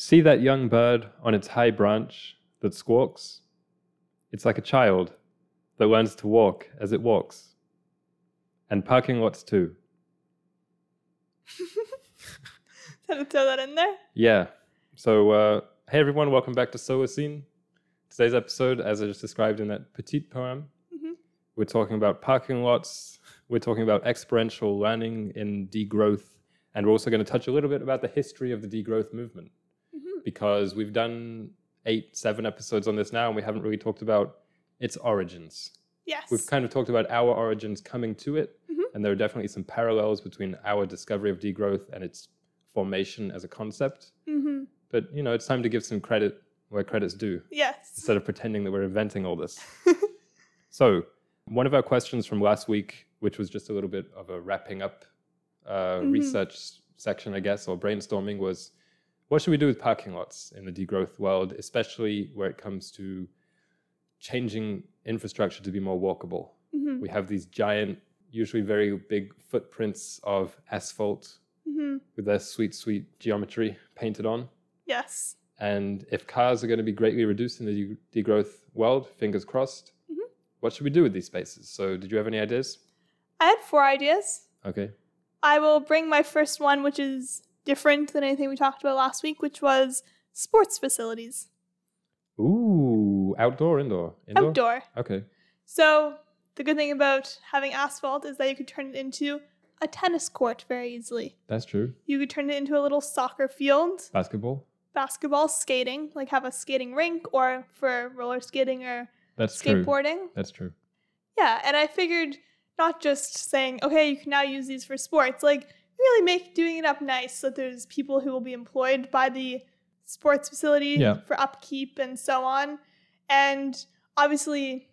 See that young bird on its high branch that squawks? It's like a child that learns to walk as it walks. And parking lots too. Had to throw that in there. Yeah. So, uh, hey everyone, welcome back to Solacene. Today's episode, as I just described in that petite poem, Mhm. we're talking about parking lots, we're talking about experiential learning in degrowth, and we're also going to touch a little bit about the history of the degrowth movement. Because we've done eight, seven episodes on this now, and we haven't really talked about its origins. Yes. We've kind of talked about our origins coming to it, Mhm. and there are definitely some parallels between our discovery of degrowth and its formation as a concept. hmm But you know, it's time to give some credit where credit's due Yes. instead of pretending that we're inventing all this. so, one of our questions from last week, which was just a little bit of a wrapping up uh, Mhm. research section, I guess, or brainstorming, was what should we do with parking lots in the degrowth world, especially where it comes to changing infrastructure to be more walkable? hmm We have these giant, usually very big footprints of asphalt hmm with their sweet, sweet geometry painted on. Yes. And if cars are going to be greatly reduced in the degrowth world, fingers crossed, Mhm. what should we do with these spaces? So, did you have any ideas? I had four ideas. Okay. I will bring my first one, which is different than anything we talked about last week, which was sports facilities. Ooh, outdoor, indoor, indoor. Outdoor. Okay. So the good thing about having asphalt is that you could turn it into a tennis court very easily. That's true. You could turn it into a little soccer field, Basketball. basketball, skating, like have a skating rink, or for roller skating or That's true. skateboarding. That's true. Yeah, and I figured not just saying, okay, you can now use these for sports, like really make doing it up nice so that there's people who will be employed by the sports facility Yeah. for upkeep and so on. And obviously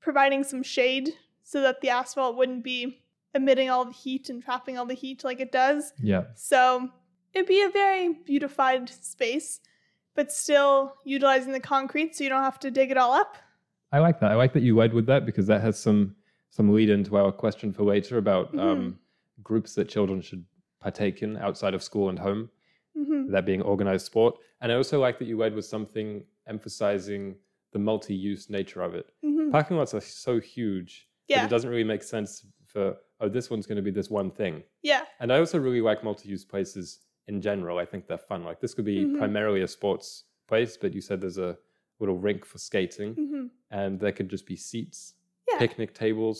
providing some shade so that the asphalt wouldn't be emitting all the heat and trapping all the heat like it does. Yeah. So it'd be a very beautified space, but still utilizing the concrete so you don't have to dig it all up. I like that. I like that you led with that because that has some some lead into our question for later about Mhm. um, groups that children should partake in outside of school and home. hmm that being organized sport. And I also like that you led with something emphasizing the multi-use nature of it. hmm Parking lots are so huge that it doesn't really make sense for oh this one's going to be this one thing. Yeah. And I also really like multi-use places in general. I think they're fun. Like this could be Mhm. primarily a sports place, but you said there's a little rink for skating, hmm and there could just be seats, Yeah. picnic tables.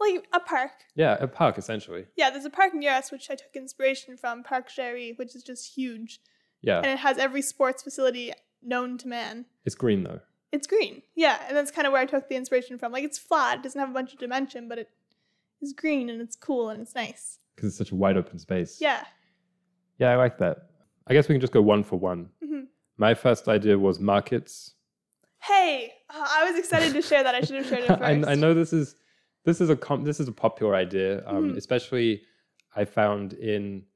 Like a park. Yeah, a park essentially. Yeah, there's a park near us which I took inspiration from, Park Jarry, which is just huge. Yeah, And it has every sports facility known to man. it's green though. It's green. Yeah, and that's kind of where I took the inspiration from. Like it's flat, it doesn't have a bunch of dimension, but it is green and it's cool and it's nice. Because it's such a wide open space. Yeah. Yeah, I like that. I guess we can just go one for one. hmm My first idea was markets. Hey, uh, I was excited to share that. I should have shared it first. I, I know this is this is a com- this is a popular idea, um, Mhm. especially I found in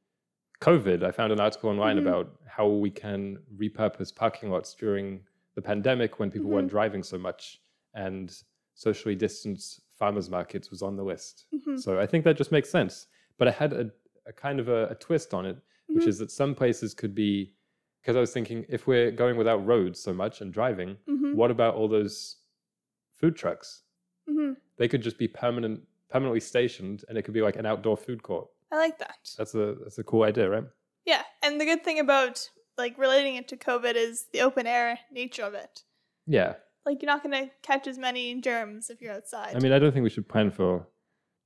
COVID. I found an article online Mhm. about how we can repurpose parking lots during the pandemic when people weren't Mhm. driving so much, and socially distanced farmers markets was on the list. Mhm. So I think that just makes sense. But I had a, a kind of a, a twist on it, which Mhm. is that some places could be because I was thinking if we're going without roads so much and driving, Mhm. what about all those food trucks? Mhm. They could just be permanent, permanently stationed, and it could be like an outdoor food court. I like that. That's a that's a cool idea, right? Yeah, and the good thing about like relating it to COVID is the open air nature of it. Yeah. Like you're not gonna catch as many germs if you're outside. I mean, I don't think we should plan for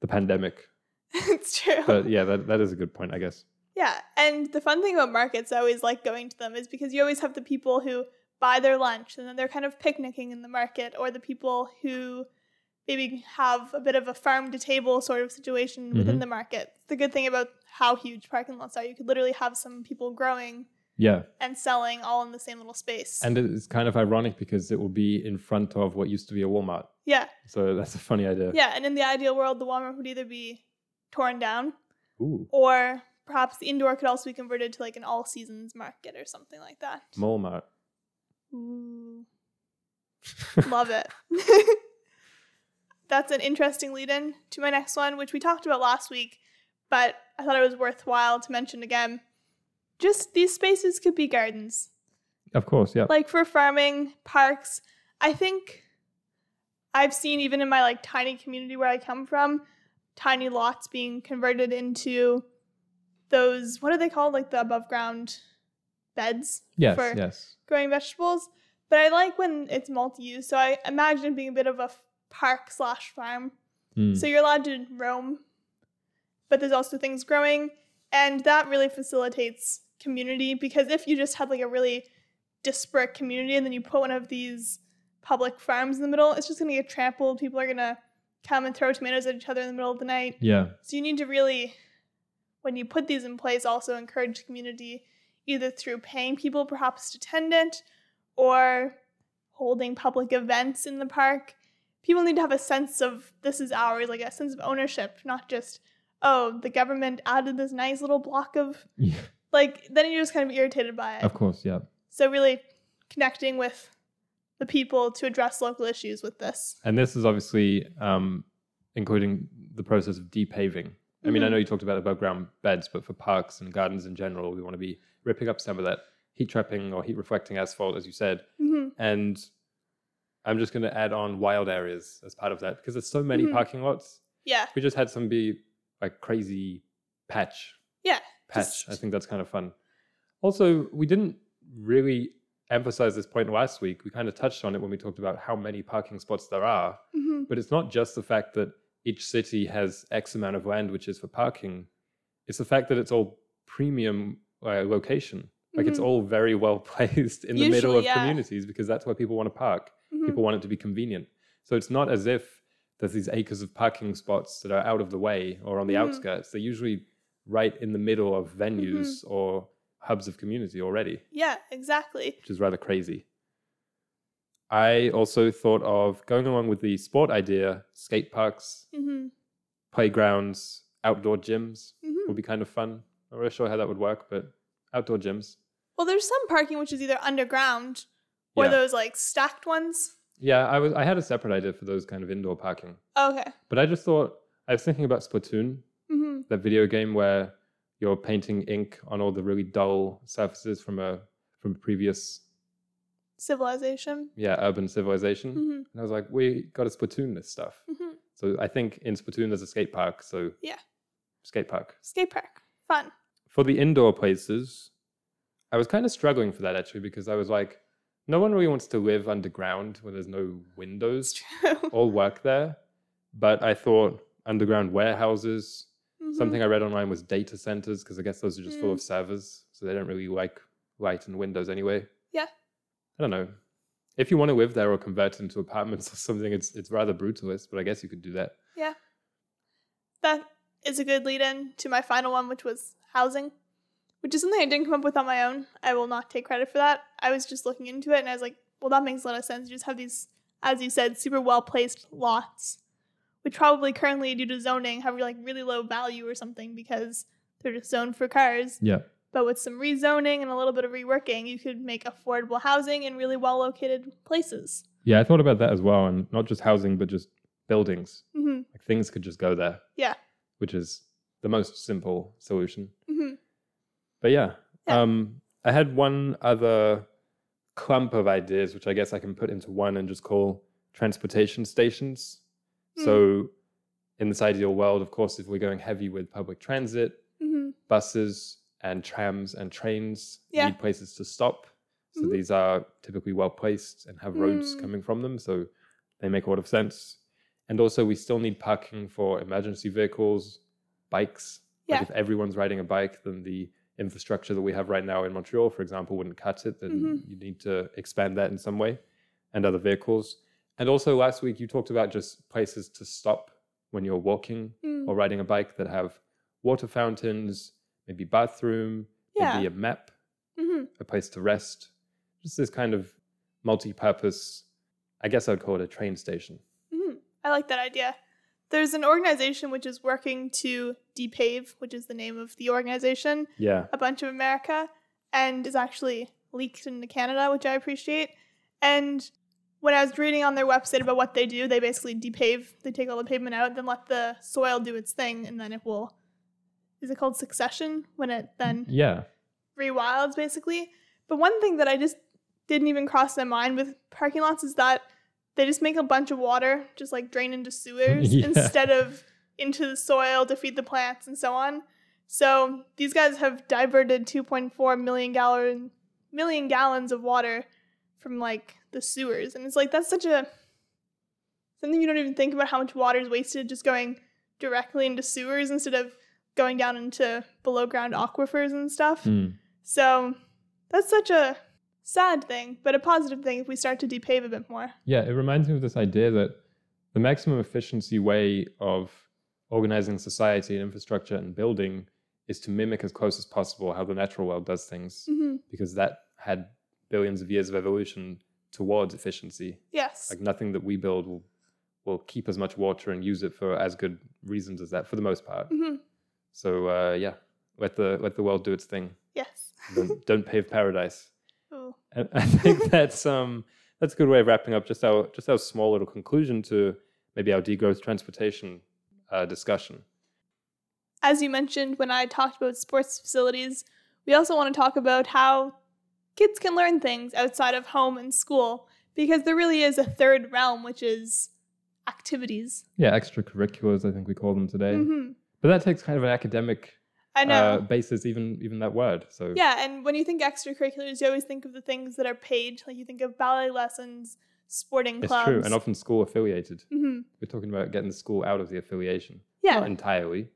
the pandemic, it's true. but yeah, that, that is a good point, I guess. yeah, and the fun thing about markets, I always like going to them, is because you always have the people who buy their lunch and then they're kind of picnicking in the market, or the people who maybe have a bit of a farm to table sort of situation within Mhm. the market. The good thing about how huge parking lots are, you could literally have some people growing Yeah, and selling all in the same little space. and it's kind of ironic because it will be in front of what used to be a Walmart. yeah, So that's a funny idea. yeah, and in the ideal world, the Walmart would either be torn down Ooh, or perhaps the indoor could also be converted to like an all seasons market or something like that. Walmart. Ooh. Love it. That's an interesting lead in to my next one, which we talked about last week, but I thought it was worthwhile to mention again. just these spaces could be gardens. Of course, yeah. Like for farming, parks. I think I've seen even in my like tiny community where I come from, tiny lots being converted into those what are they called? Like the above ground beds yes, for yes. growing vegetables. But I like when it's multi-use. So I imagine being a bit of a park slash farm. Mm. So you're allowed to roam, but there's also things growing, and that really facilitates community because if you just had like a really disparate community and then you put one of these public farms in the middle, it's just gonna get trampled. People are gonna come and throw tomatoes at each other in the middle of the night. yeah. So you need to really, when you put these in place, also encourage community either through paying people perhaps to tend it or holding public events in the park. People need to have a sense of this is ours, like a sense of ownership, not just, oh, the government added this nice little block of, Yeah. like, then you're just kind of irritated by it. Of course, yeah. So, really connecting with the people to address local issues with this. And this is obviously um, including the process of depaving. I mean, I Mhm. know you talked about above ground beds, but for parks and gardens in general, we want to be ripping up some of that heat trapping or heat reflecting asphalt, as you said. hmm And I'm just going to add on wild areas as part of that because there's so many Mhm. parking lots. Yeah. We just had some be like crazy patch Yeah. patch. Just- I think that's kind of fun. Also, we didn't really emphasize this point last week. We kind of touched on it when we talked about how many parking spots there are. hmm But it's not just the fact that each city has X amount of land which is for parking. It's the fact that it's all premium uh, location. Like it's Mhm. all very well placed in the middle of yeah. communities because that's where people want to park. hmm People want it to be convenient. So it's not as if there's these acres of parking spots that are out of the way or on the Mhm. outskirts. They're usually right in the middle of venues Mm-hmm. or hubs of community already, Yeah, exactly. which is rather crazy. I also thought of going along with the sport idea, skate parks, hmm playgrounds, outdoor gyms would be kind of fun. I'm not really sure how that would work, but outdoor gyms. Well, there's some parking which is either underground or Yeah. those like stacked ones. Yeah, I was I had a separate idea for those kind of indoor parking. Okay. But I just thought I was thinking about Splatoon, hmm that video game where you're painting ink on all the really dull surfaces from a from a previous Civilization. yeah urban civilization. hmm And I was like, we got to Splatoon this stuff. hmm So I think in Splatoon there's a skate park. So Yeah. skate park. Skate park. Fun. For the indoor places, I was kind of struggling for that actually because I was like, no one really wants to live underground where there's no windows or work there. But I thought underground warehouses, Mhm. Something I read online was data centers because I guess those are just full Mm. of servers, so they don't really like light and windows anyway. Yeah. I don't know. If you want to live there or convert it into apartments or something, it's it's rather brutalist, but I guess you could do that. Yeah. That is a good lead in to my final one, which was housing, which is something I didn't come up with on my own. I will not take credit for that. I was just looking into it and I was like, well, that makes a lot of sense. You just have these, as you said, super well placed lots, which probably currently, due to zoning, have like really low value or something because they're just zoned for cars. Yeah. But with some rezoning and a little bit of reworking, you could make affordable housing in really well located places. Yeah, I thought about that as well, and not just housing, but just buildings. hmm Like things could just go there. Yeah. Which is the most simple solution. hmm But yeah, Yeah. Um, I had one other clump of ideas, which I guess I can put into one and just call transportation stations. Hmm. So, in this ideal world, of course, if we're going heavy with public transit, hmm buses and trams and trains Yeah. need places to stop. So Mhm. these are typically well placed and have roads Mm. coming from them. So they make a lot of sense. And also, we still need parking for emergency vehicles, bikes. Yeah. Like if everyone's riding a bike, then the infrastructure that we have right now in Montreal, for example, wouldn't cut it. Then Mhm. you need to expand that in some way and other vehicles. And also, last week you talked about just places to stop when you're walking Mm. or riding a bike that have water fountains, maybe bathroom, Yeah. maybe a map, hmm a place to rest. Just this kind of multi-purpose. I guess I'd call it a train station. Mhm. I like that idea. There's an organization which is working to depave, which is the name of the organization, Yeah, a bunch of America, and is actually leaked into Canada, which I appreciate. And when I was reading on their website about what they do, they basically depave. They take all the pavement out, then let the soil do its thing, and then it will. Is it called succession? When it then yeah, rewilds basically. But one thing that I just didn't even cross my mind with parking lots is that they just make a bunch of water just like drain into sewers Yeah. instead of into the soil to feed the plants and so on. So these guys have diverted 2.4 million gallon million gallons of water from like the sewers, and it's like that's such a something you don't even think about how much water is wasted just going directly into sewers instead of going down into below ground aquifers and stuff. Hmm. So that's such a sad thing, but a positive thing if we start to depave a bit more. Yeah, it reminds me of this idea that the maximum efficiency way of organizing society and infrastructure and building is to mimic as close as possible how the natural world does things, hmm because that had billions of years of evolution towards efficiency. Yes. Like nothing that we build will will keep as much water and use it for as good reasons as that, for the most part. hmm So uh, yeah, let the let the world do its thing. Yes. Don't, don't pave paradise. Ooh. And I think that's um that's a good way of wrapping up just our just our small little conclusion to maybe our degrowth transportation uh, discussion. As you mentioned when I talked about sports facilities, we also want to talk about how kids can learn things outside of home and school because there really is a third realm, which is activities. Yeah, extracurriculars, I think we call them today. hmm But that takes kind of an academic I know. uh, basis, even even that word. So Yeah, and when you think extracurriculars, you always think of the things that are paid. Like you think of ballet lessons, sporting it's clubs. true, and often school affiliated. hmm We're talking about getting the school out of the affiliation, Yeah, not entirely,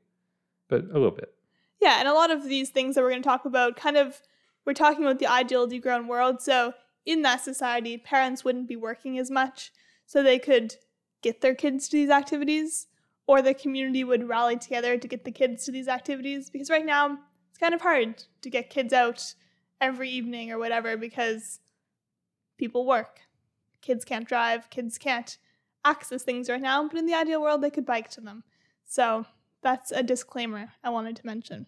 but a little bit. yeah, and a lot of these things that we're going to talk about, kind of, we're talking about the ideal degrown world. So in that society, parents wouldn't be working as much, so they could get their kids to these activities, or the community would rally together to get the kids to these activities. Because right now, it's kind of hard to get kids out every evening or whatever because people work. Kids can't drive, kids can't access things right now, but in the ideal world, they could bike to them. So that's a disclaimer I wanted to mention.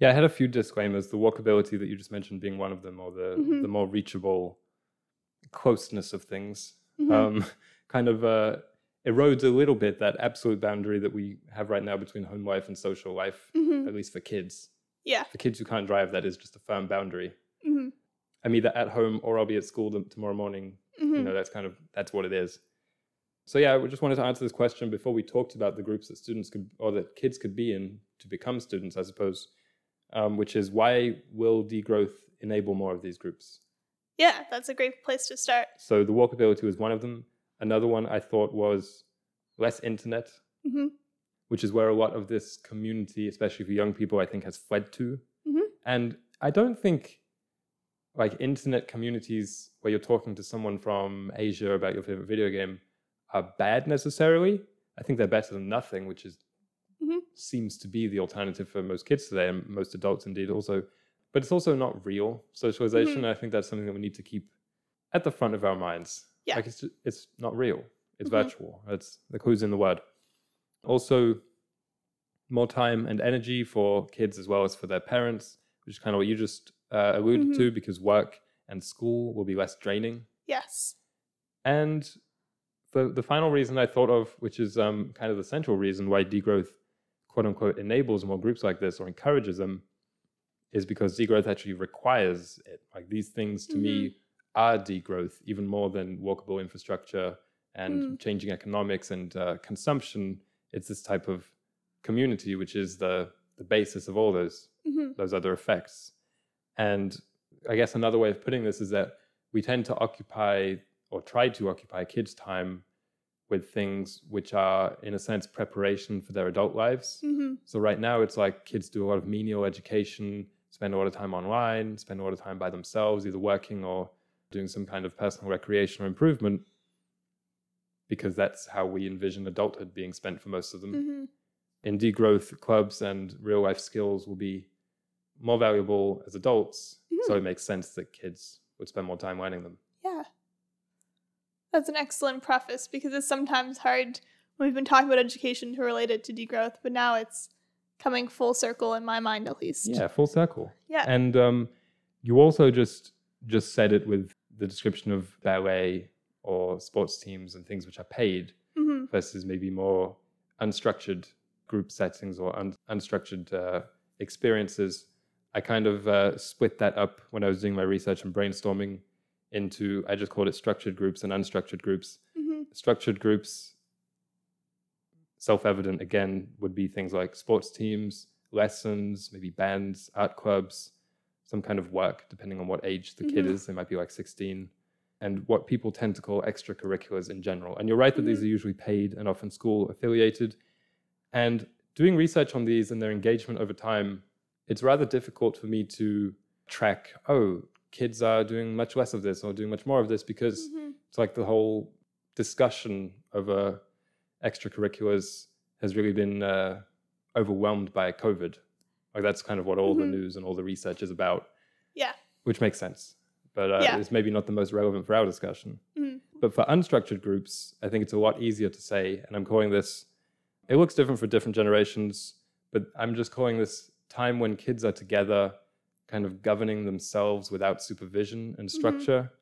Yeah, I had a few disclaimers. The walkability that you just mentioned being one of them, or the Mhm. the more reachable closeness of things, Mhm. um, kind of uh, erodes a little bit that absolute boundary that we have right now between home life and social life, Mhm. at least for kids. Yeah. For kids who can't drive, that is just a firm boundary. Mhm. I'm either at home or I'll be at school tomorrow morning. You Mhm. know, that's kind of that's what it is. So yeah, we just wanted to answer this question before we talked about the groups that students could or that kids could be in to become students, I suppose. Um, which is why will degrowth enable more of these groups? Yeah, that's a great place to start. So the walkability was one of them. Another one I thought was less internet, hmm which is where a lot of this community, especially for young people, I think has fled to. Mhm. And I don't think like internet communities where you're talking to someone from Asia about your favorite video game are bad necessarily. I think they're better than nothing, which is Mhm. seems to be the alternative for most kids today and most adults indeed also. But it's also not real socialization. I think that's something that we need to keep at the front of our minds. Yeah. Like it's it's not real. It's Mhm. virtual. It's the clues in the word. Also, more time and energy for kids as well as for their parents, which is kind of what you just uh, alluded Mhm. to, because work and school will be less draining. Yes. And the the final reason I thought of, which is um, kind of the central reason why degrowth, quote unquote, enables more groups like this or encourages them, is because degrowth actually requires it. Like these things to me are degrowth even more than walkable infrastructure and Mm. changing economics and uh, consumption. It's this type of community which is the the basis of all those hmm those other effects. And I guess another way of putting this is that we tend to occupy or try to occupy kids' time with things which are, in a sense, preparation for their adult lives. hmm So right now, it's like kids do a lot of menial education, spend a lot of time online, spend a lot of time by themselves, either working or doing some kind of personal recreation or improvement, because that's how we envision adulthood being spent for most of them hmm in degrowth, clubs and real life skills will be more valuable as adults. So it makes sense that kids would spend more time learning them. Yeah. That's an excellent preface because it's sometimes hard when we've been talking about education to relate it to degrowth, but now it's coming full circle in my mind at least. Yeah, full circle. Yeah. And um, you also just just said it with the description of ballet or sports teams and things which are paid hmm versus maybe more unstructured group settings or un- unstructured uh, experiences. I kind of uh, split that up when I was doing my research and brainstorming into, I just called it structured groups and unstructured groups. hmm Structured groups, self evident again, would be things like sports teams, lessons, maybe bands, art clubs, some kind of work, depending on what age the kid Mhm. is. They might be like 16. And what people tend to call extracurriculars in general. And you're right that these are usually paid and often school affiliated. And doing research on these and their engagement over time, it's rather difficult for me to track, oh, kids are doing much less of this or doing much more of this because hmm it's like the whole discussion over extracurriculars has really been uh, overwhelmed by COVID. Like that's kind of what all the Mhm. news and all the research is about. Yeah. Which makes sense, but uh, Yeah. it's maybe not the most relevant for our discussion. hmm But for unstructured groups, I think it's a lot easier to say, and I'm calling this. It looks different for different generations, but I'm just calling this time when kids are together, kind of governing themselves without supervision and Mhm. structure.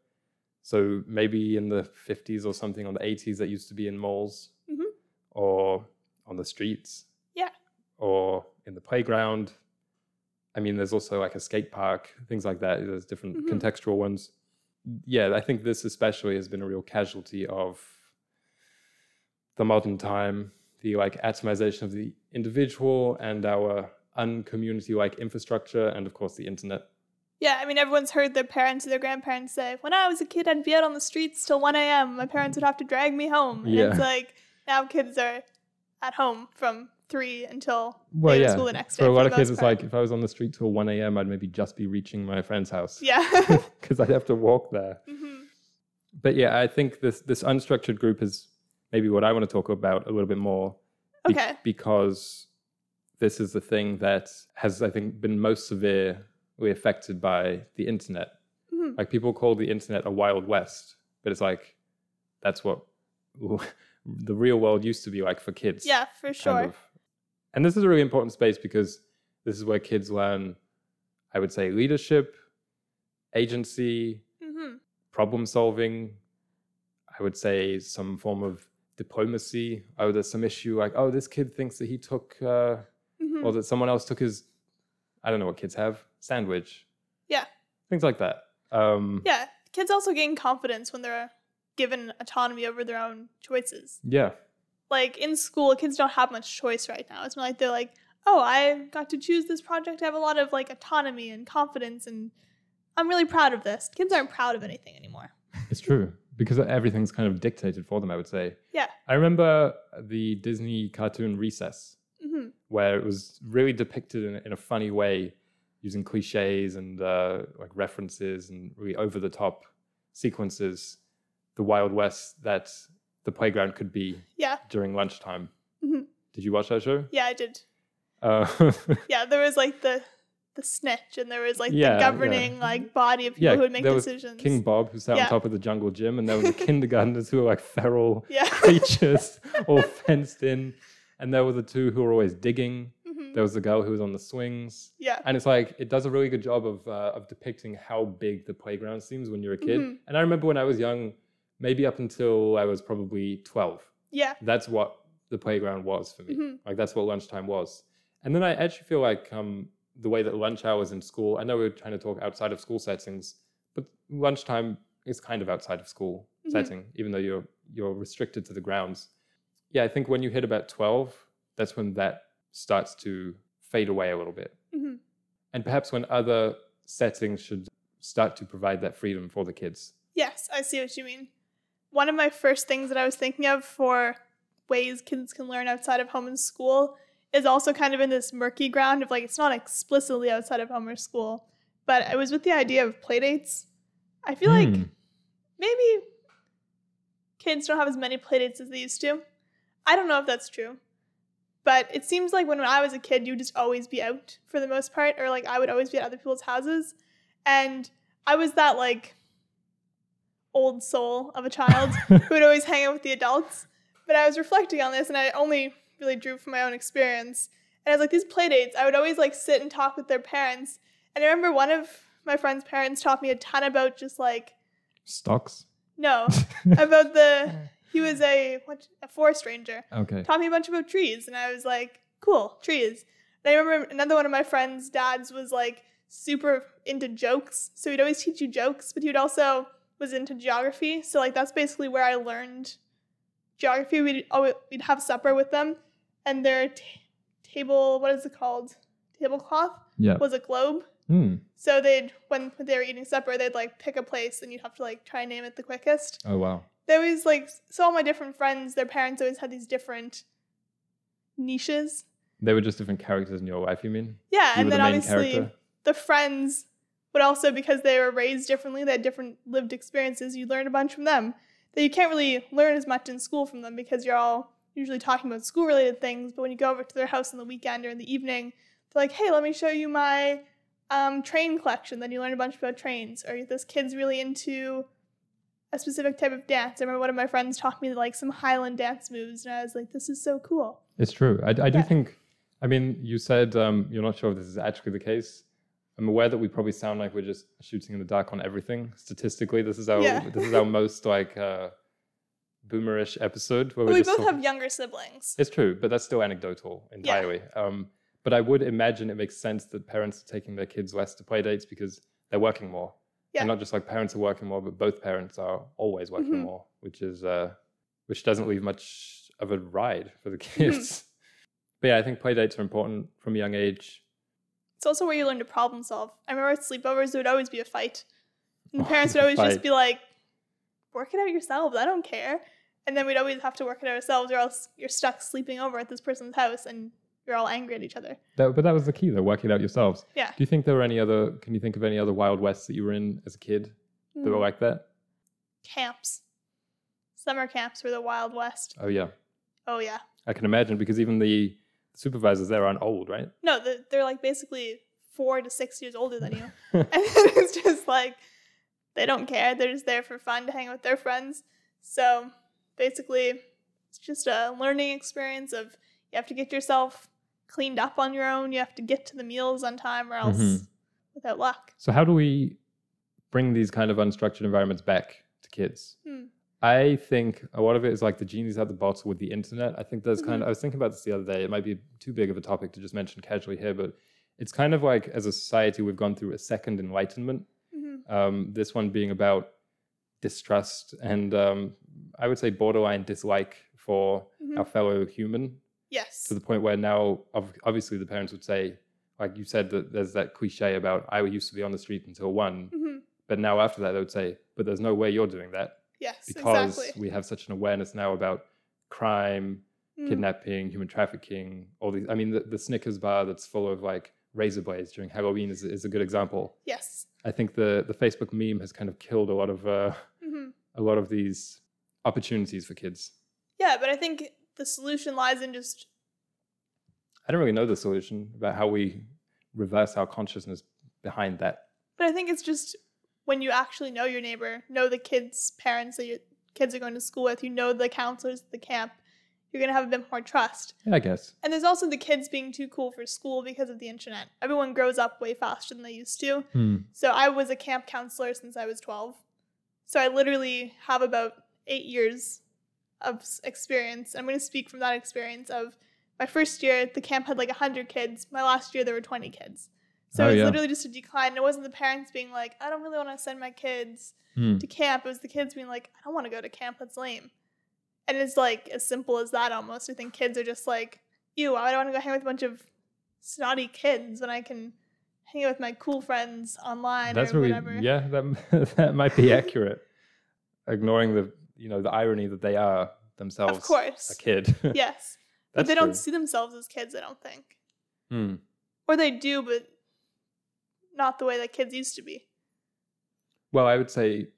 So maybe in the 50s or something, on the 80s, that used to be in malls Mhm. or on the streets. Yeah. Or in the playground. I mean, there's also like a skate park, things like that. There's different Mhm. contextual ones. Yeah, I think this especially has been a real casualty of the modern time, the like atomization of the individual and our uncommunity like infrastructure, and of course the internet. Yeah, I mean, everyone's heard their parents or their grandparents say, when I was a kid, I'd be out on the streets till 1 a.m. My parents would have to drag me home. And Yeah. it's like, now kids are at home from 3 until Well, yeah. school the next day. For a lot the of kids, it's part. like if I was on the street till 1 a.m., I'd maybe just be reaching my friend's house Yeah. because I'd have to walk there. hmm But yeah, I think this this unstructured group is maybe what I want to talk about a little bit more. be- Okay. because this is the thing that has, I think, been most severely affected by the internet. Mhm. Like people call the internet a wild west, but it's like that's what the real world used to be like for kids. Yeah, for kind sure. of. And this is a really important space because this is where kids learn, I would say, leadership, agency, hmm problem solving. I would say some form of diplomacy. Oh, there's some issue like, oh, this kid thinks that he took, uh, hmm or that someone else took his, I don't know what kids have, sandwich. Yeah. Things like that. Um, Yeah. Kids also gain confidence when they're given autonomy over their own choices. yeah. Like in school, kids don't have much choice right now. It's not like they're like, oh, I got to choose this project. I have a lot of like autonomy and confidence, and I'm really proud of this. Kids aren't proud of anything anymore. It's true because everything's kind of dictated for them, I would say. Yeah. I remember the Disney cartoon Recess, hmm where it was really depicted in, a- in a funny way using cliches and uh, like references and really over the top sequences the wild west that the playground could be Yeah. during lunchtime Mhm. did you watch that show Yeah, I did. uh, Yeah, there was like the the snitch, and there was like Yeah, the yeah. governing like body of people Yeah, who would make there was decisions. king bob who sat Yeah. on top of the jungle gym and there were the kindergartners who were like feral yeah. creatures all fenced in and there were the two who were always digging Mhm. there was the girl who was on the swings Yeah. and it's like it does a really good job of uh, of depicting how big the playground seems when you're a kid. Mhm. And I remember when I was young, maybe up until I was probably twelve. Yeah. That's what the playground was for me. Mhm. Like that's what lunchtime was. And then I actually feel like um, the way that lunch hours in school. I know we are trying to talk outside of school settings, but lunchtime is kind of outside of school Mhm. setting, even though you're you're restricted to the grounds. Yeah, I think when you hit about twelve, that's when that starts to fade away a little bit Mhm. and perhaps when other settings should start to provide that freedom for the kids. Yes, I see what you mean. One of my first things that I was thinking of for ways kids can learn outside of home and school is also kind of in this murky ground of like it's not explicitly outside of home or school, but it was with the idea of playdates. I feel like Hmm. maybe kids don't have as many playdates as they used to. I don't know if that's true. But it seems like when I was a kid, you'd just always be out for the most part, or like I would always be at other people's houses. And I was that like old soul of a child who would always hang out with the adults. But I was reflecting on this and I only really drew from my own experience. And I was like, these playdates, I would always like sit and talk with their parents. And I remember one of my friend's parents taught me a ton about just like Stocks. no, about the he was a what a forest ranger. okay. Taught me a bunch about trees, and I was like, cool, trees. And I remember another one of my friends' dads was like super into jokes. So he'd always teach you jokes, but he would also was into geography. So like that's basically where I learned geography. We'd always, we'd have supper with them, and their t- table what is it called tablecloth Yeah. was a globe. Hmm. So they'd when they were eating supper, they'd like pick a place, and you'd have to like try and name it the quickest. Oh wow. They always like so all my different friends, their parents always had these different niches. They were just different characters in your life. You mean? Yeah, You and then the obviously character. the friends would also because they were raised differently, they had different lived experiences. You learn a bunch from them that you can't really learn as much in school from them because you're all usually talking about school related things. But when you go over to their house on the weekend or in the evening, they're like, "Hey, let me show you my um, train collection." Then you learn a bunch about trains. Or this kid's really into a specific type of dance. I remember one of my friends taught me like some Highland dance moves, and I was like, "This is so cool." It's true. I, I do Yeah. think. I mean, you said um, you're not sure if this is actually the case. I'm aware that we probably sound like we're just shooting in the dark on everything. Statistically, this is our Yeah. this is our most like uh, boomerish episode where we just both talk- have younger siblings. It's true, but that's still anecdotal entirely. Um, but I would imagine it makes sense that parents are taking their kids less to play dates because they're working more. Yeah. And not just like parents are working more, but both parents are always working Mhm. more, which is uh, which doesn't leave much of a ride for the Mm-hmm. kids. But yeah, I think play dates are important from a young age. It's also where you learn to problem solve. I remember at sleepovers, there would always be a fight. And the Oh, parents would always just be like, work it out yourselves. I don't care. And then we'd always have to work it out ourselves, or else you're stuck sleeping over at this person's house and you're all angry at each other. That, but that was the key, though, work it out yourselves. Yeah. Do you think there were any other? Can you think of any other Wild Wests that you were in as a kid that were Mm. like that? Camps. Summer camps were the Wild West. Oh yeah, Oh, yeah. I can imagine because even the supervisors there aren't old, right? No, the- they're like basically four to six years older than you. and it's just like they don't care. They're just there for fun to hang out with their friends. So basically, it's just a learning experience of you have to get yourself cleaned up on your own. You have to get to the meals on time, or else Mhm. without luck. So how do we bring these kind of unstructured environments back to kids? Hmm. I think a lot of it is like the genie's out the bottle with the internet. I think there's kind Mhm. of I was thinking about this the other day. It might be too big of a topic to just mention casually here, but it's kind of like as a society we've gone through a second enlightenment. hmm Um, this one being about distrust and um, I would say borderline dislike for Mhm. our fellow human Yes. to the point where now obviously the parents would say like you said that there's that cliche about I used to be on the street until one hmm but now after that they would say but there's no way you're doing that Yes. because exactly. we have such an awareness now about crime Mm. kidnapping human trafficking all these i mean the, the snickers bar that's full of like razor blades during halloween is, is a good example Yes. i think the the facebook meme has kind of killed a lot of uh, hmm a lot of these opportunities for kids Yeah, but I think the solution lies in just i don't really know the solution about how we reverse our consciousness behind that But I think it's just when you actually know your neighbor, know the kids' parents that your kids are going to school with, you know the counselors at the camp, you're going to have a bit more trust. yeah i guess And there's also the kids being too cool for school because of the internet. Everyone grows up way faster than they used to. Hmm. So I was a camp counselor since I was 12. So I literally have about eight years of experience. I'm going to speak from that experience of my first year, the camp had like 100 kids. My last year, there were 20 kids. So Oh, it was yeah. literally just a decline. and It wasn't the parents being like, I don't really want to send my kids Hmm. to camp. It was the kids being like, I don't want to go to camp. That's lame. And it's like as simple as that almost. I think kids are just like, ew, I don't want to go hang with a bunch of snotty kids when I can hang out with my cool friends online that's or whatever. yeah that that might be accurate ignoring the you know the irony that they are themselves Of course. a kid Yes. but they don't see themselves as kids, I don't think. Hmm. Or they do, but not the way that kids used to be. well i would say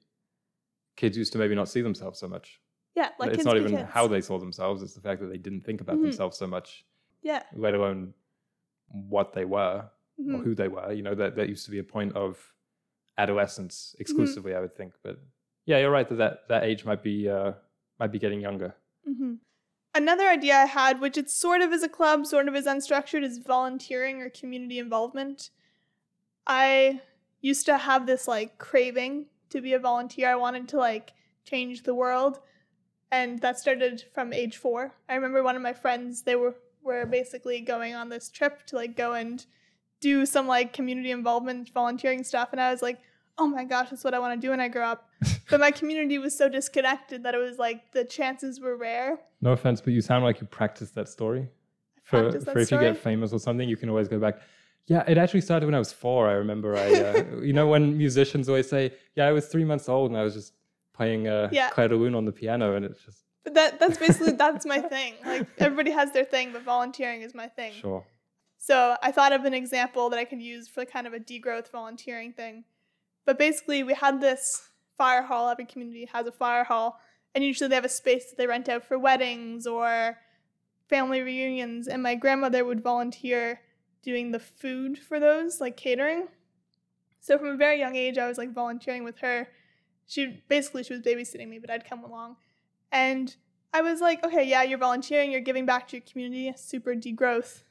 kids used to maybe not see themselves so much Yeah, like it's not even kids. how they saw themselves it's the fact that they didn't think about Mhm. themselves so much Yeah. let alone what they were or Mhm. who they were you know that that used to be a point of adolescence Mm-hmm. exclusively i would think but yeah you're right that that, that age might be uh might be getting younger hmm Another idea I had, which it's sort of is a club, sort of is unstructured, is volunteering or community involvement. I used to have this like craving to be a volunteer. I wanted to like change the world, and that started from age four. I remember one of my friends; they were were basically going on this trip to like go and do some like community involvement volunteering stuff and I was like, "Oh my gosh, that's what I want to do when I grow up." but my community was so disconnected that it was like the chances were rare. No offense, but you sound like you practiced that story. For, that for if story? you get famous or something, you can always go back. Yeah, it actually started when I was four. I remember I, uh, you know, when musicians always say, "Yeah, I was three months old and I was just playing uh, Yeah. Clair de Lune on the piano," and it's just But that that's basically that's my thing. Like everybody has their thing, but volunteering is my thing. sure. So I thought of an example that I could use for kind of a degrowth volunteering thing. But basically, we had this fire hall. Every community has a fire hall, and usually they have a space that they rent out for weddings or family reunions. And my grandmother would volunteer doing the food for those, like catering. So from a very young age, I was like volunteering with her. She basically she was babysitting me, but I'd come along, and I was like, okay, yeah, you're volunteering, you're giving back to your community, super degrowth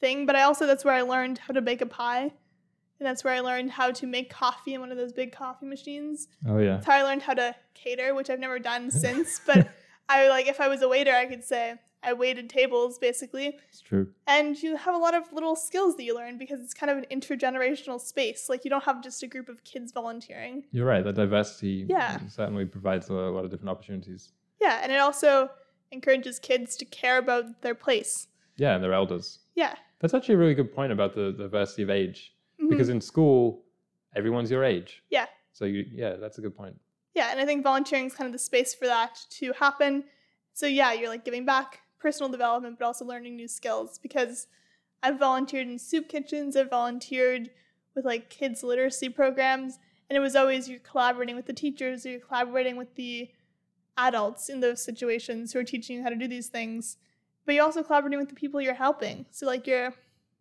thing. But I also that's where I learned how to bake a pie, and that's where I learned how to make coffee in one of those big coffee machines. Oh yeah. That's how I learned how to cater, which I've never done since. but I like if I was a waiter, I could say I waited tables basically, It's true. and you have a lot of little skills that you learn because it's kind of an intergenerational space. Like you don't have just a group of kids volunteering. You're right. The diversity Yeah. certainly provides a lot of different opportunities. Yeah, and it also encourages kids to care about their place. Yeah, and they're elders. Yeah. That's actually a really good point about the diversity of age. Mhm. Because in school, everyone's your age. Yeah. So you, yeah, that's a good point. Yeah, and I think volunteering is kind of the space for that to happen. So yeah, you're like giving back, personal development, but also learning new skills because I've volunteered in soup kitchens, I've volunteered with like kids literacy programs, and it was always you're collaborating with the teachers or you're collaborating with the adults in those situations who are teaching you how to do these things. But you're also collaborating with the people you're helping. So like you're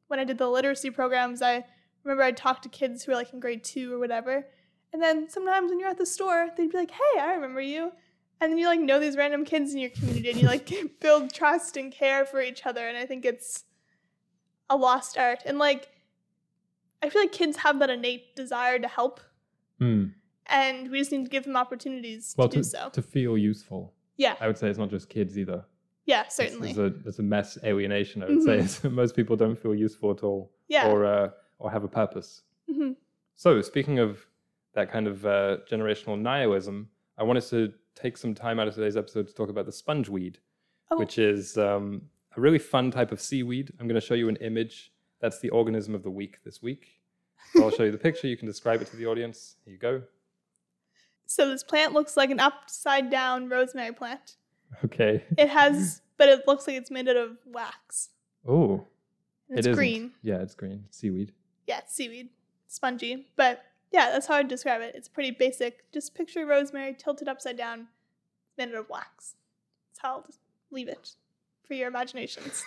when I did the literacy programs, I remember I talked to kids who were like in grade two or whatever. And then sometimes when you're at the store, they'd be like, "Hey, I remember you," and then you like know these random kids in your community, and you like build trust and care for each other. And I think it's a lost art. And like, I feel like kids have that innate desire to help, Hmm. and we just need to give them opportunities Well, to do so. to feel useful. yeah, I would say it's not just kids either. yeah, certainly. There's a, there's a mass alienation, I would say. Mhm. Most people don't feel useful at all yeah. or, uh, or have a purpose. Mhm. So, speaking of that kind of uh, generational nihilism, I wanted to take some time out of today's episode to talk about the spongeweed, Oh. which is um, a really fun type of seaweed. I'm going to show you an image. That's the organism of the week this week. So I'll show you the picture. You can describe it to the audience. Here you go. So this plant looks like an upside down rosemary plant. Okay. It has, but it looks like it's made out of wax. Oh, it's it green. Yeah, it's green. Seaweed. Yeah, seaweed, spongy. But yeah, that's how I'd describe it. It's pretty basic. Just picture rosemary tilted upside down, made out of wax. That's how I'll just leave it for your imaginations.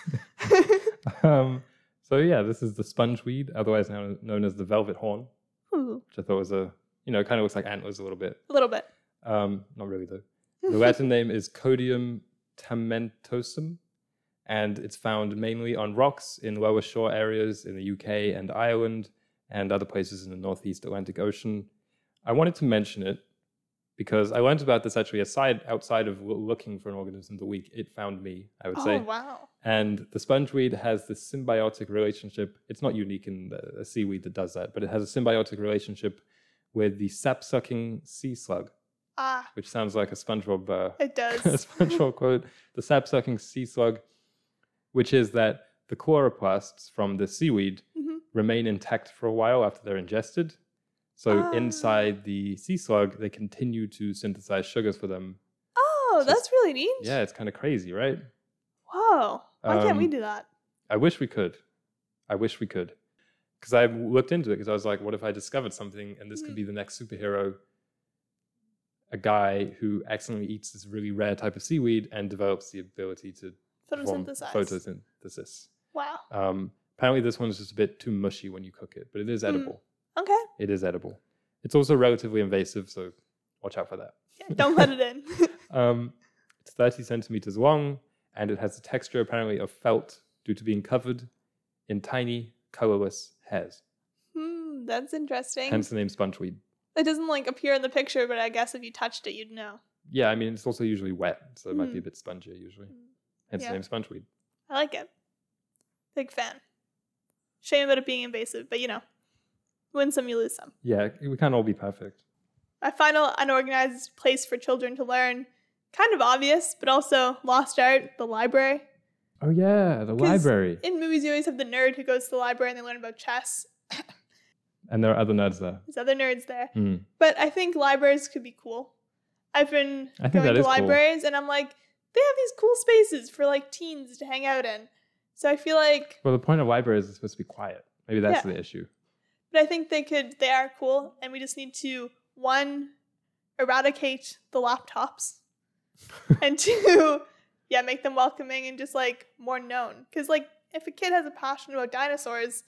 um, so yeah, this is the spongeweed, otherwise known, known as the velvet horn, Ooh, which I thought was a, you know, kind of looks like antlers a little bit. a little bit. Um, not really though. The Latin name is Codium tomentosum, and it's found mainly on rocks in lower shore areas in the UK and Ireland and other places in the Northeast Atlantic Ocean. I wanted to mention it because I learned about this actually aside outside of looking for an organism of the week. It found me, I would say. Oh say. wow. And the spongeweed has this symbiotic relationship. It's not unique in the, a seaweed that does that, but it has a symbiotic relationship with the sap-sucking sea slug, Ah, which sounds like a SpongeBob, uh, it does. a. SpongeBob quote. The sap-sucking sea slug, which is that the chloroplasts from the seaweed Mhm. Remain intact for a while after they're ingested. So Ah. inside the sea slug, they continue to synthesize sugars for them. Oh, So that's really neat. Yeah, it's kind of crazy, right? Whoa. Why can't we Um, do that? I wish we could. I wish we could. Because I looked into it because I was like, what if I discovered something and this could Mm. be the next superhero? A guy who accidentally eats this really rare type of seaweed and develops the ability to perform Photosynthesize. photosynthesis. Wow. Um, apparently, this one's just a bit too mushy when you cook it, but it is Mm. edible. Okay. It is edible. It's also relatively invasive, so watch out for that. Yeah, don't let it in. Um, it's 30 centimeters long, and it has the texture apparently of felt due to being covered in tiny, colorless hairs. hmm, that's interesting. Hence the name spongeweed. It doesn't like appear in the picture, but I guess if you touched it, you'd know. Yeah, I mean, it's also usually wet, so it might be a Mm. bit spongy usually. Mm. Hence Yeah. the name spongeweed. I like it. Big fan. Shame about it being invasive, but you know, win some, you lose some. Yeah, we can't all be perfect. My final unorganized place for children to learn, kind of obvious, but also lost art, the library. Oh yeah, the library. In movies, you always have the nerd who goes to the library and they learn about chess. And there are other nerds there. There's other nerds there. Hmm. But I think libraries could be cool. I've been going to is cool. libraries and I'm like, they have these cool spaces for like teens to hang out in. So I feel like, Well, the point of libraries is supposed to be quiet. Maybe that's Yeah. the issue. but I think they could, they are cool. And we just need to, one, eradicate the laptops. and two, yeah, make them welcoming and just like more known. Because like, if a kid has a passion about dinosaurs,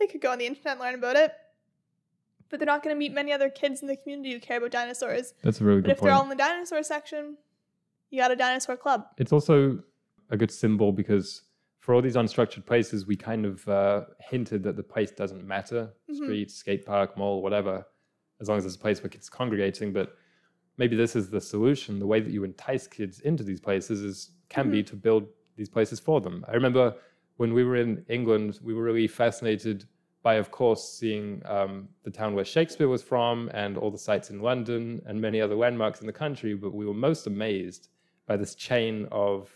they could go on the internet and learn about it. But they're not going to meet many other kids in the community who care about dinosaurs. That's a really But good if they're all in the dinosaur section, you got a dinosaur club. It's also a good symbol because for all these unstructured places, we kind of uh, hinted that the place doesn't matter Mhm. street, skate park, mall, whatever, as long as it's a place where kids are congregating. But maybe this is the solution. The way that you entice kids into these places is can be to build these places for them. I remember when we were in England, we were really fascinated by, of course, seeing um, the town where Shakespeare was from and all the sites in London and many other landmarks in the country. But we were most amazed by this chain of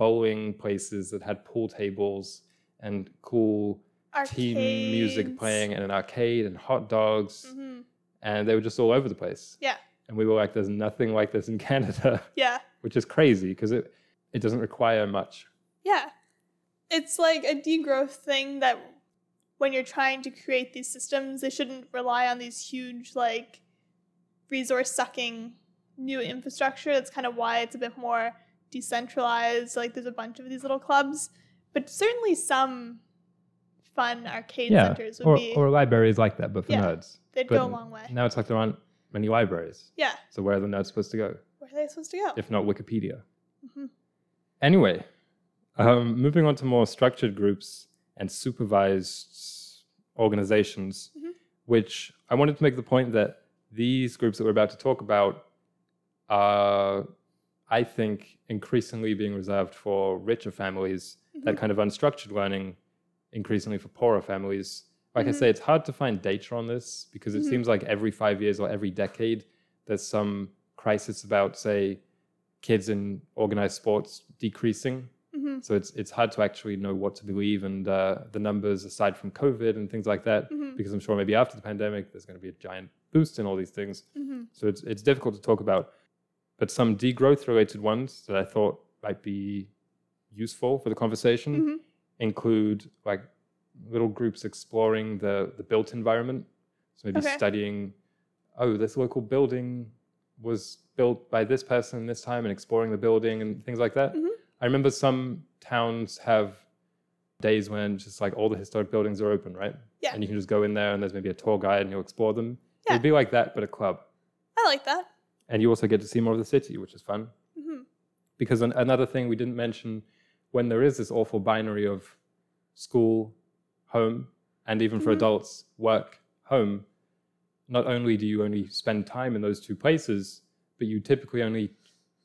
bowling places that had pool tables and cool teen music playing and an arcade and hot dogs. Mhm. And they were just all over the place. Yeah, And we were like, there's nothing like this in Canada, yeah, which is crazy because it, it doesn't require much. yeah. It's like a degrowth thing that when you're trying to create these systems, they shouldn't rely on these huge, like, resource sucking new infrastructure. That's kind of why it's a bit more decentralized. Like, there's a bunch of these little clubs, but certainly some fun arcade yeah. centers would Or, be, or libraries like that, but for Yeah. nerds. they'd but go a long way. Now it's like there aren't many libraries. Yeah. So where are the nerds supposed to go? Where are they supposed to go? If not Wikipedia. Mhm. Anyway, um, moving on to more structured groups and supervised organizations, Mhm. which I wanted to make the point that these groups that we're about to talk about are, I think, increasingly being reserved for richer families, that Mhm. kind of unstructured learning, increasingly for poorer families. Like I Mhm. say, it's hard to find data on this because it Mhm. seems like every five years or every decade, there's some crisis about, say, kids in organized sports decreasing. Mhm. So it's it's hard to actually know what to believe, and uh, the numbers aside from COVID and things like that, Mhm. because I'm sure maybe after the pandemic, there's going to be a giant boost in all these things. So it's it's difficult to talk about. But some degrowth related ones that I thought might be useful for the conversation Mhm. include like little groups exploring the the built environment. So maybe Okay. studying, oh, this local building was built by this person this time, and exploring the building and things like that. Mhm. I remember some towns have days when just like all the historic buildings are open, right? Yeah. And you can just go in there, and there's maybe a tour guide, and you'll explore them. Yeah. It'd be like that, but a club. I like that. And you also get to see more of the city, which is fun. Hmm because an, another thing we didn't mention when there is this awful binary of school home and even for Mhm. adults work home not only do you only spend time in those two places but you typically only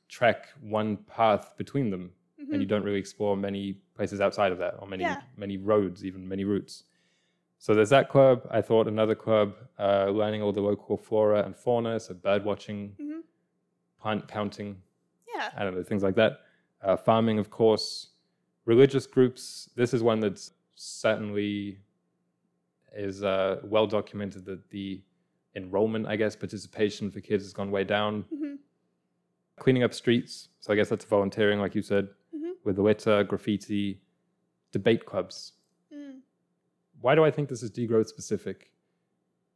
track one path between them. And you don't really explore many places outside of that or many Yeah. many roads even many routes. So there's that club i thought another club uh, learning all the local flora and fauna so bird watching Plant counting Yeah. I don't know, things like that. Uh, farming, of course. Religious groups. This is one that's certainly is uh, well documented that the enrollment, I guess, participation for kids has gone way down. hmm Cleaning up streets. So I guess that's volunteering, like you said, Mhm. with the litter, graffiti, debate clubs. Mm. Why do I think this is degrowth specific?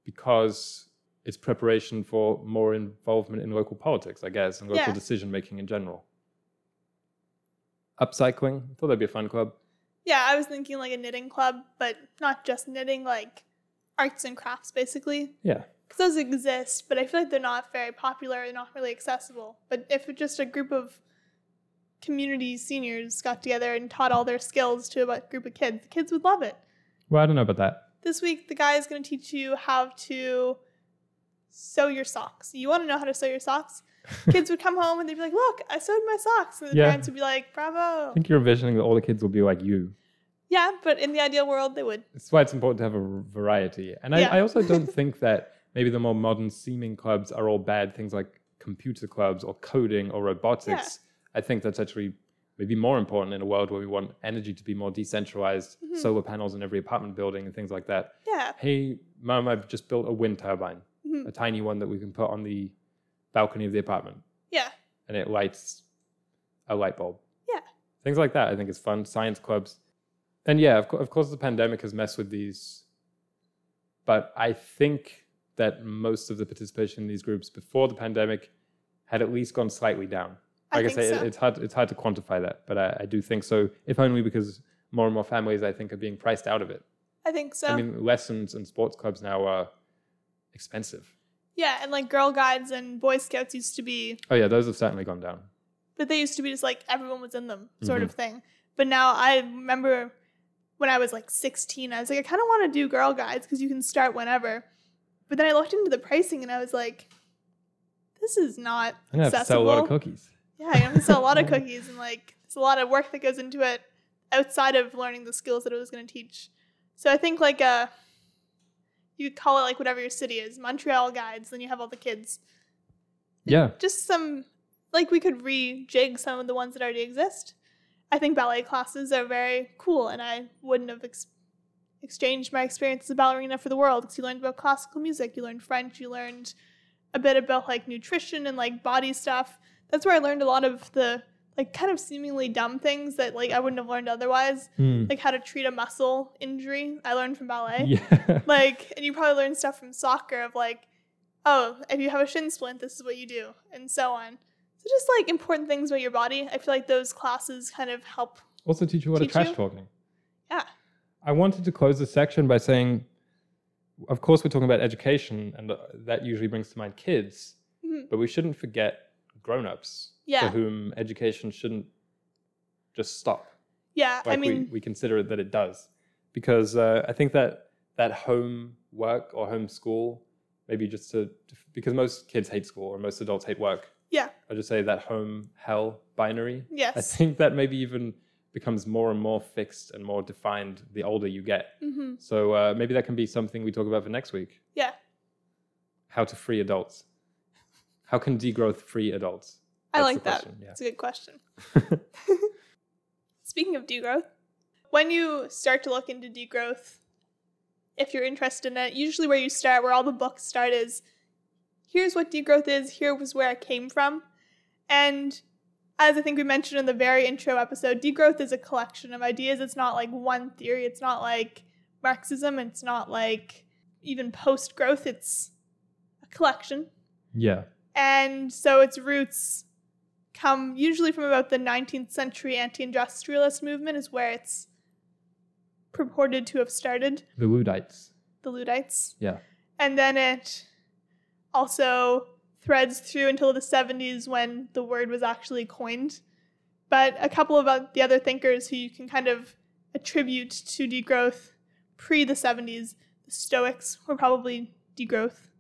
Because it's preparation for more involvement in local politics, I guess, and local Yeah. decision making in general. Upcycling, I thought that'd be a fun club. Yeah, I was thinking like a knitting club, but not just knitting, like arts and crafts, basically. Yeah. Because those exist, but I feel like they're not very popular. They're not really accessible. But if just a group of community seniors got together and taught all their skills to a group of kids, the kids would love it. Well, I don't know about that. This week, the guy is going to teach you how to sew your socks. You want to know how to sew your socks? kids would come home and they'd be like, "Look, I sewed my socks," and the Yeah. parents would be like, "Bravo!" I think you're envisioning that all the kids will be like you. Yeah, but in the ideal world, they would. That's why it's important to have a variety. And I, Yeah. I also don't think that maybe the more modern seeming clubs are all bad. Things like computer clubs or coding or robotics. I think that's actually maybe more important in a world where we want energy to be more decentralized, Mhm. solar panels in every apartment building and things like that. Yeah. Hey, mom, I've just built a wind turbine, Mhm. a tiny one that we can put on the balcony of the apartment. Yeah. and it lights a light bulb. Yeah. Things like that, I think is fun. Science clubs. And yeah, of, co- of course, the pandemic has messed with these. But I think that most of the participation in these groups before the pandemic had at least gone slightly down. I Like I, think say, so. it- it's hard, it's hard to quantify that, but I, I do think so, if only because more and more families, I think, are being priced out of it. I think so. I mean, lessons and sports clubs now are expensive. yeah, and like Girl Guides and Boy Scouts used to be, Oh, yeah, those have certainly gone down. but they used to be just like everyone was in them sort Mhm. of thing. But now I remember when I was like 16, I was like, I kind of want to do Girl Guides because you can start whenever. But then I looked into the pricing and I was like, this is not I'm going to have to sell a lot of cookies. Yeah, have to sell a lot of cookies and like there's a lot of work that goes into it outside of learning the skills that it was going to teach. So I think like uh you call it like whatever your city is, Montreal guides, then you have all the kids. Yeah. Just some like we could rejig some of the ones that already exist. I think ballet classes are very cool and I wouldn't have ex- exchanged my experience as a ballerina for the world because you learned about classical music, you learned French, you learned a bit about like nutrition and like body stuff. That's where I learned a lot of the like kind of seemingly dumb things that like I wouldn't have learned otherwise, Hmm. like how to treat a muscle injury. I learned from ballet. Yeah. Like, and you probably learn stuff from soccer of like, oh, if you have a shin splint, this is what you do, and so on. So just like important things about your body. I feel like those classes kind of help. also teach you what a Teach trash you? talking. Yeah. I wanted to close this section by saying, of course, we're talking about education, and uh, that usually brings to mind kids, Mhm. but we shouldn't forget grown-ups Yeah. for whom education shouldn't just stop. Yeah, Like I mean, we, we consider it that it does, because uh, I think that that home work or home school, maybe just to because most kids hate school or most adults hate work. Yeah. I'll just say that home hell binary. Yes, I think that maybe even becomes more and more fixed and more defined the older you get. hmm So uh, maybe that can be something we talk about for next week. Yeah. How to free adults. How can degrowth free adults? I like that. question, yeah. It's a good question. Speaking of degrowth, when you start to look into degrowth, if you're interested in it, usually where you start, where all the books start, is here's what degrowth is, here was where it came from. And as I think we mentioned in the very intro episode, degrowth is a collection of ideas. It's not like one theory, it's not like Marxism, it's not like even post growth, it's a collection yeah. and so its roots come usually from about the 19th century anti-industrialist movement is where it's purported to have started The Luddites. the luddites Yeah. and then it also threads through until the 70s when the word was actually coined but a couple of the other thinkers who you can kind of attribute to degrowth pre the 70s the stoics were probably degrowth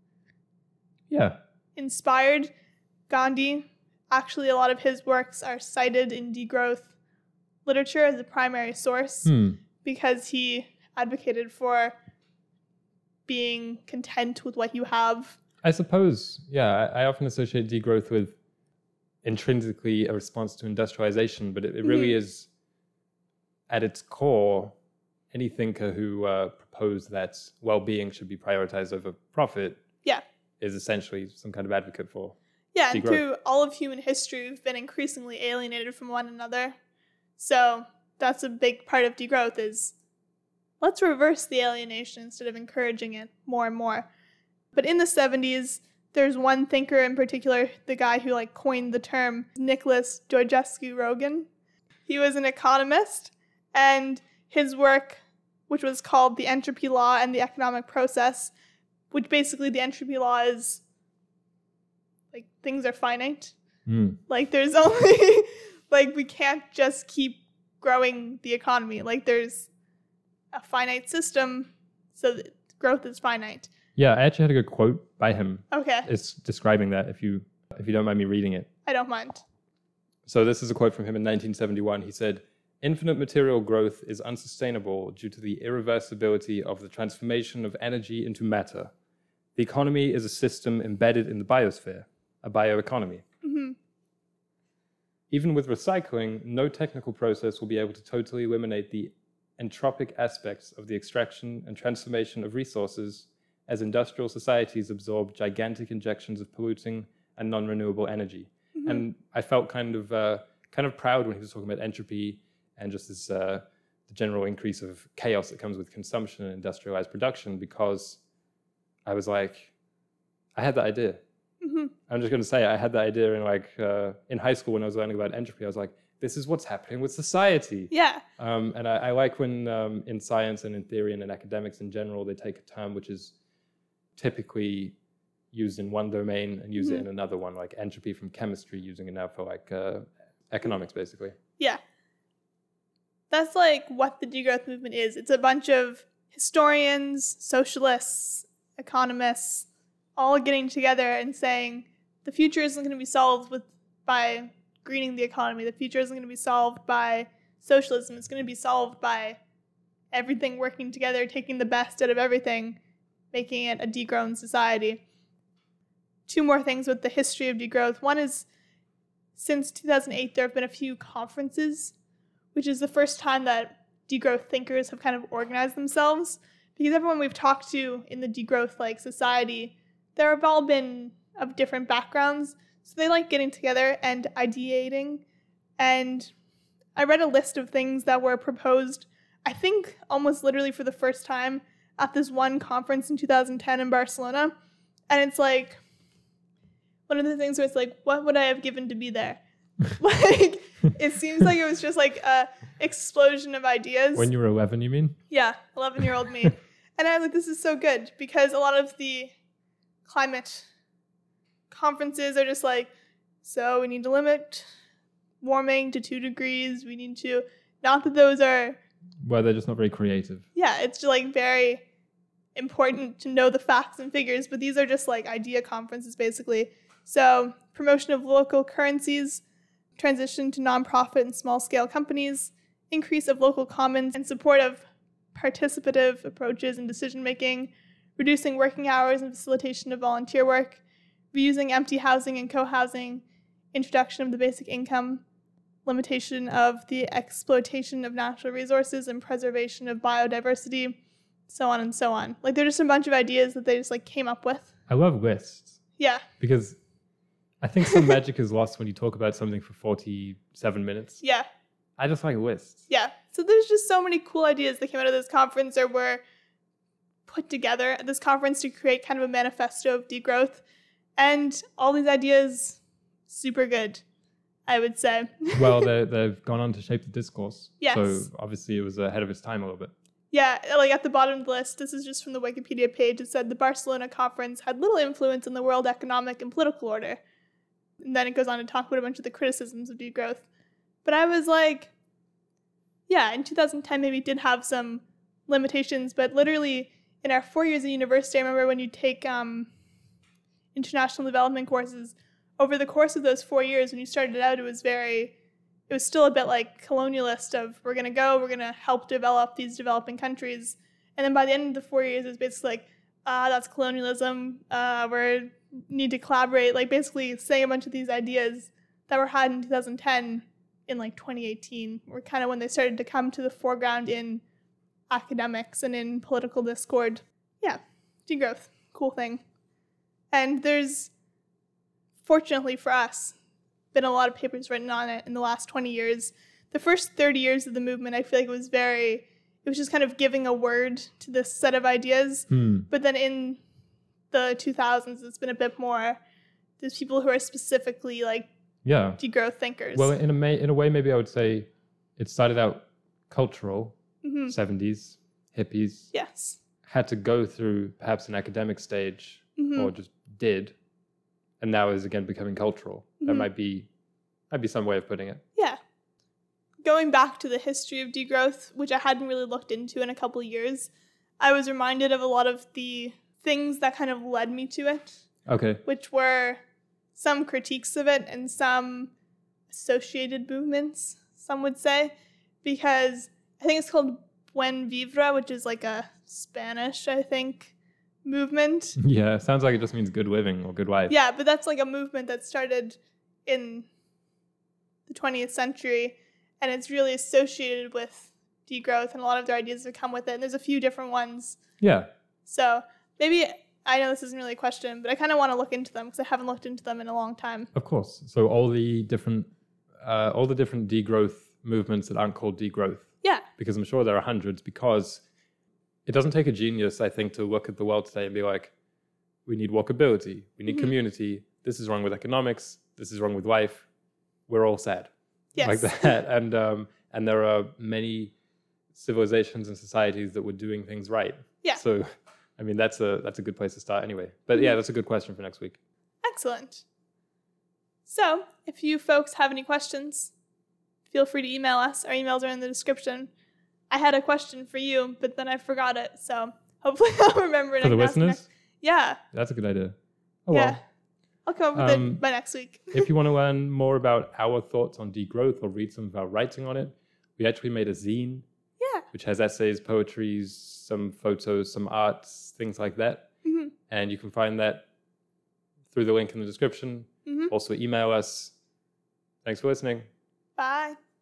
Yeah. inspired Gandhi. Actually, a lot of his works are cited in degrowth literature as a primary source Hmm. because he advocated for being content with what you have. I suppose, yeah, I, I often associate degrowth with intrinsically a response to industrialization, but it, it really Mhm. is at its core any thinker who uh, proposed that well-being should be prioritized over profit Yeah. is essentially some kind of advocate for Yeah, and Degrowth. through all of human history, we've been increasingly alienated from one another. So that's a big part of degrowth is let's reverse the alienation instead of encouraging it more and more. But in the 70s, there's one thinker in particular, the guy who like coined the term, Nicholas Georgescu-Roegen. He was an economist, and his work, which was called The Entropy Law and the Economic Process, which basically the entropy law is like things are finite. Hmm. Like there's only like we can't just keep growing the economy. Like there's a finite system, so that growth is finite. Yeah, I actually had a good quote by him. Okay, It's describing that if you if you don't mind me reading it. I don't mind. So this is a quote from him in 1971. He said, Infinite material growth is unsustainable due to the irreversibility of the transformation of energy into matter. The economy is a system embedded in the biosphere, a bioeconomy. hmm Even with recycling, no technical process will be able to totally eliminate the entropic aspects of the extraction and transformation of resources as industrial societies absorb gigantic injections of polluting and non-renewable energy. Mhm. And I felt kind of uh, kind of proud when he was talking about entropy and just this uh, the general increase of chaos that comes with consumption and industrialized production because I was like, I had that idea. Hmm I'm just going to say I had that idea in like uh, in high school when I was learning about entropy. I was like, this is what's happening with society. Yeah. Um, and I, I like when um, in science and in theory and in academics in general, they take a term which is typically used in one domain and use it Mhm. in another one, like entropy from chemistry, using it now for like uh, economics, basically. Yeah. That's like what the degrowth movement is. It's a bunch of historians, socialists, economists, all getting together and saying the future isn't going to be solved with by greening the economy. The future isn't going to be solved by socialism. It's going to be solved by everything working together, taking the best out of everything, making it a degrown society. Two more things with the history of degrowth. One is since 2008, there have been a few conferences, which is the first time that degrowth thinkers have kind of organized themselves. Because everyone we've talked to in the degrowth like society, there have all been of different backgrounds, so they like getting together and ideating. And I read a list of things that were proposed, I think almost literally for the first time at this one conference in 2010 in Barcelona. And it's like, one of the things where it's like, what would I have given to be there? like, it seems like it was just like a explosion of ideas. When you were 11, you mean? yeah, 11 year old me. and I was like, this is so good because a lot of the climate conferences are just like, so we need to limit warming to two degrees. We need to, not that those are Well, they're just not very creative. yeah, it's just like very important to know the facts and figures, but these are just like idea conferences basically. So, promotion of local currencies, transition to nonprofit and small scale companies, increase of local commons, and support of participative approaches in decision making, reducing working hours and facilitation of volunteer work, reusing empty housing and co housing, introduction of the basic income, limitation of the exploitation of natural resources and preservation of biodiversity, so on and so on. Like they're just a bunch of ideas that they just like came up with. I love lists Yeah. because I think some magic is lost when you talk about something for 47 minutes. Yeah. I just like lists. Yeah. So there's just so many cool ideas that came out of this conference or were put together at this conference to create kind of a manifesto of degrowth. And all these ideas, super good, I would say. well, they've gone on to shape the discourse. Yes. So obviously it was ahead of its time a little bit. Yeah, like at the bottom of the list, this is just from the Wikipedia page. It said the Barcelona conference had little influence on the world economic and political order. And then it goes on to talk about a bunch of the criticisms of degrowth. But I was like, yeah, in 2010 maybe did have some limitations, but literally in our four years of university, I remember when you take um, international development courses, over the course of those four years, when you started out, it was very it was still a bit like colonialist of we're gonna go, we're gonna help develop these developing countries, and then by the end of the four years, it was basically like, ah, that's colonialism. Uh, we need to collaborate. Like basically saying a bunch of these ideas that were had in 2010 in like 2018 were kind of when they started to come to the foreground in academics and in political discord. Yeah, degrowth, cool thing. And there's, fortunately for us, been a lot of papers written on it in the last 20 years. The first 30 years of the movement, I feel like it was very, it was just kind of giving a word to this set of ideas. Hmm. But then in the 2000s, it's been a bit more, there's people who are specifically like Yeah. degrowth thinkers. Well, in a, may, in a way, maybe I would say it started out cultural, hmm 70s, hippies, Yes. had to go through perhaps an academic stage hmm or just did, and now is again becoming cultural. That Mhm. might be might be some way of putting it. Yeah. Going back to the history of degrowth, which I hadn't really looked into in a couple of years, I was reminded of a lot of the things that kind of led me to it, Okay. which were some critiques of it and some associated movements, some would say. because I think it's called Buen Vivir, which is like a Spanish, I think, movement. Yeah, sounds like it just means good living or good life. Yeah, but that's like a movement that started in the 20th century and it's really associated with degrowth and a lot of their ideas that come with it. And there's a few different ones. Yeah. So maybe I know this isn't really a question, but I kind of want to look into them because I haven't looked into them in a long time. Of course. So all the different, uh, all the different degrowth movements that aren't called degrowth. Yeah. Because I'm sure there are hundreds. Because it doesn't take a genius, I think, to look at the world today and be like, we need walkability, we need Mhm. community. This is wrong with economics. This is wrong with life. We're all sad. Yes. like that. And um, and there are many civilizations and societies that were doing things right. Yeah. So, I mean, that's a that's a good place to start anyway. But yeah, Mhm. that's a good question for next week. Excellent. So, if you folks have any questions, feel free to email us. Our emails are in the description. I had a question for you, but then I forgot it. So, hopefully, I'll remember it. For the and ask it listeners, Yeah. that's a good idea. Oh Yeah. well. I'll come up with Um, it by next week. if you want to learn more about our thoughts on degrowth or read some of our writing on it, we actually made a zine Yeah. which has essays, poetries, some photos, some arts, things like that. hmm And you can find that through the link in the description. hmm Also, email us. Thanks for listening. Bye.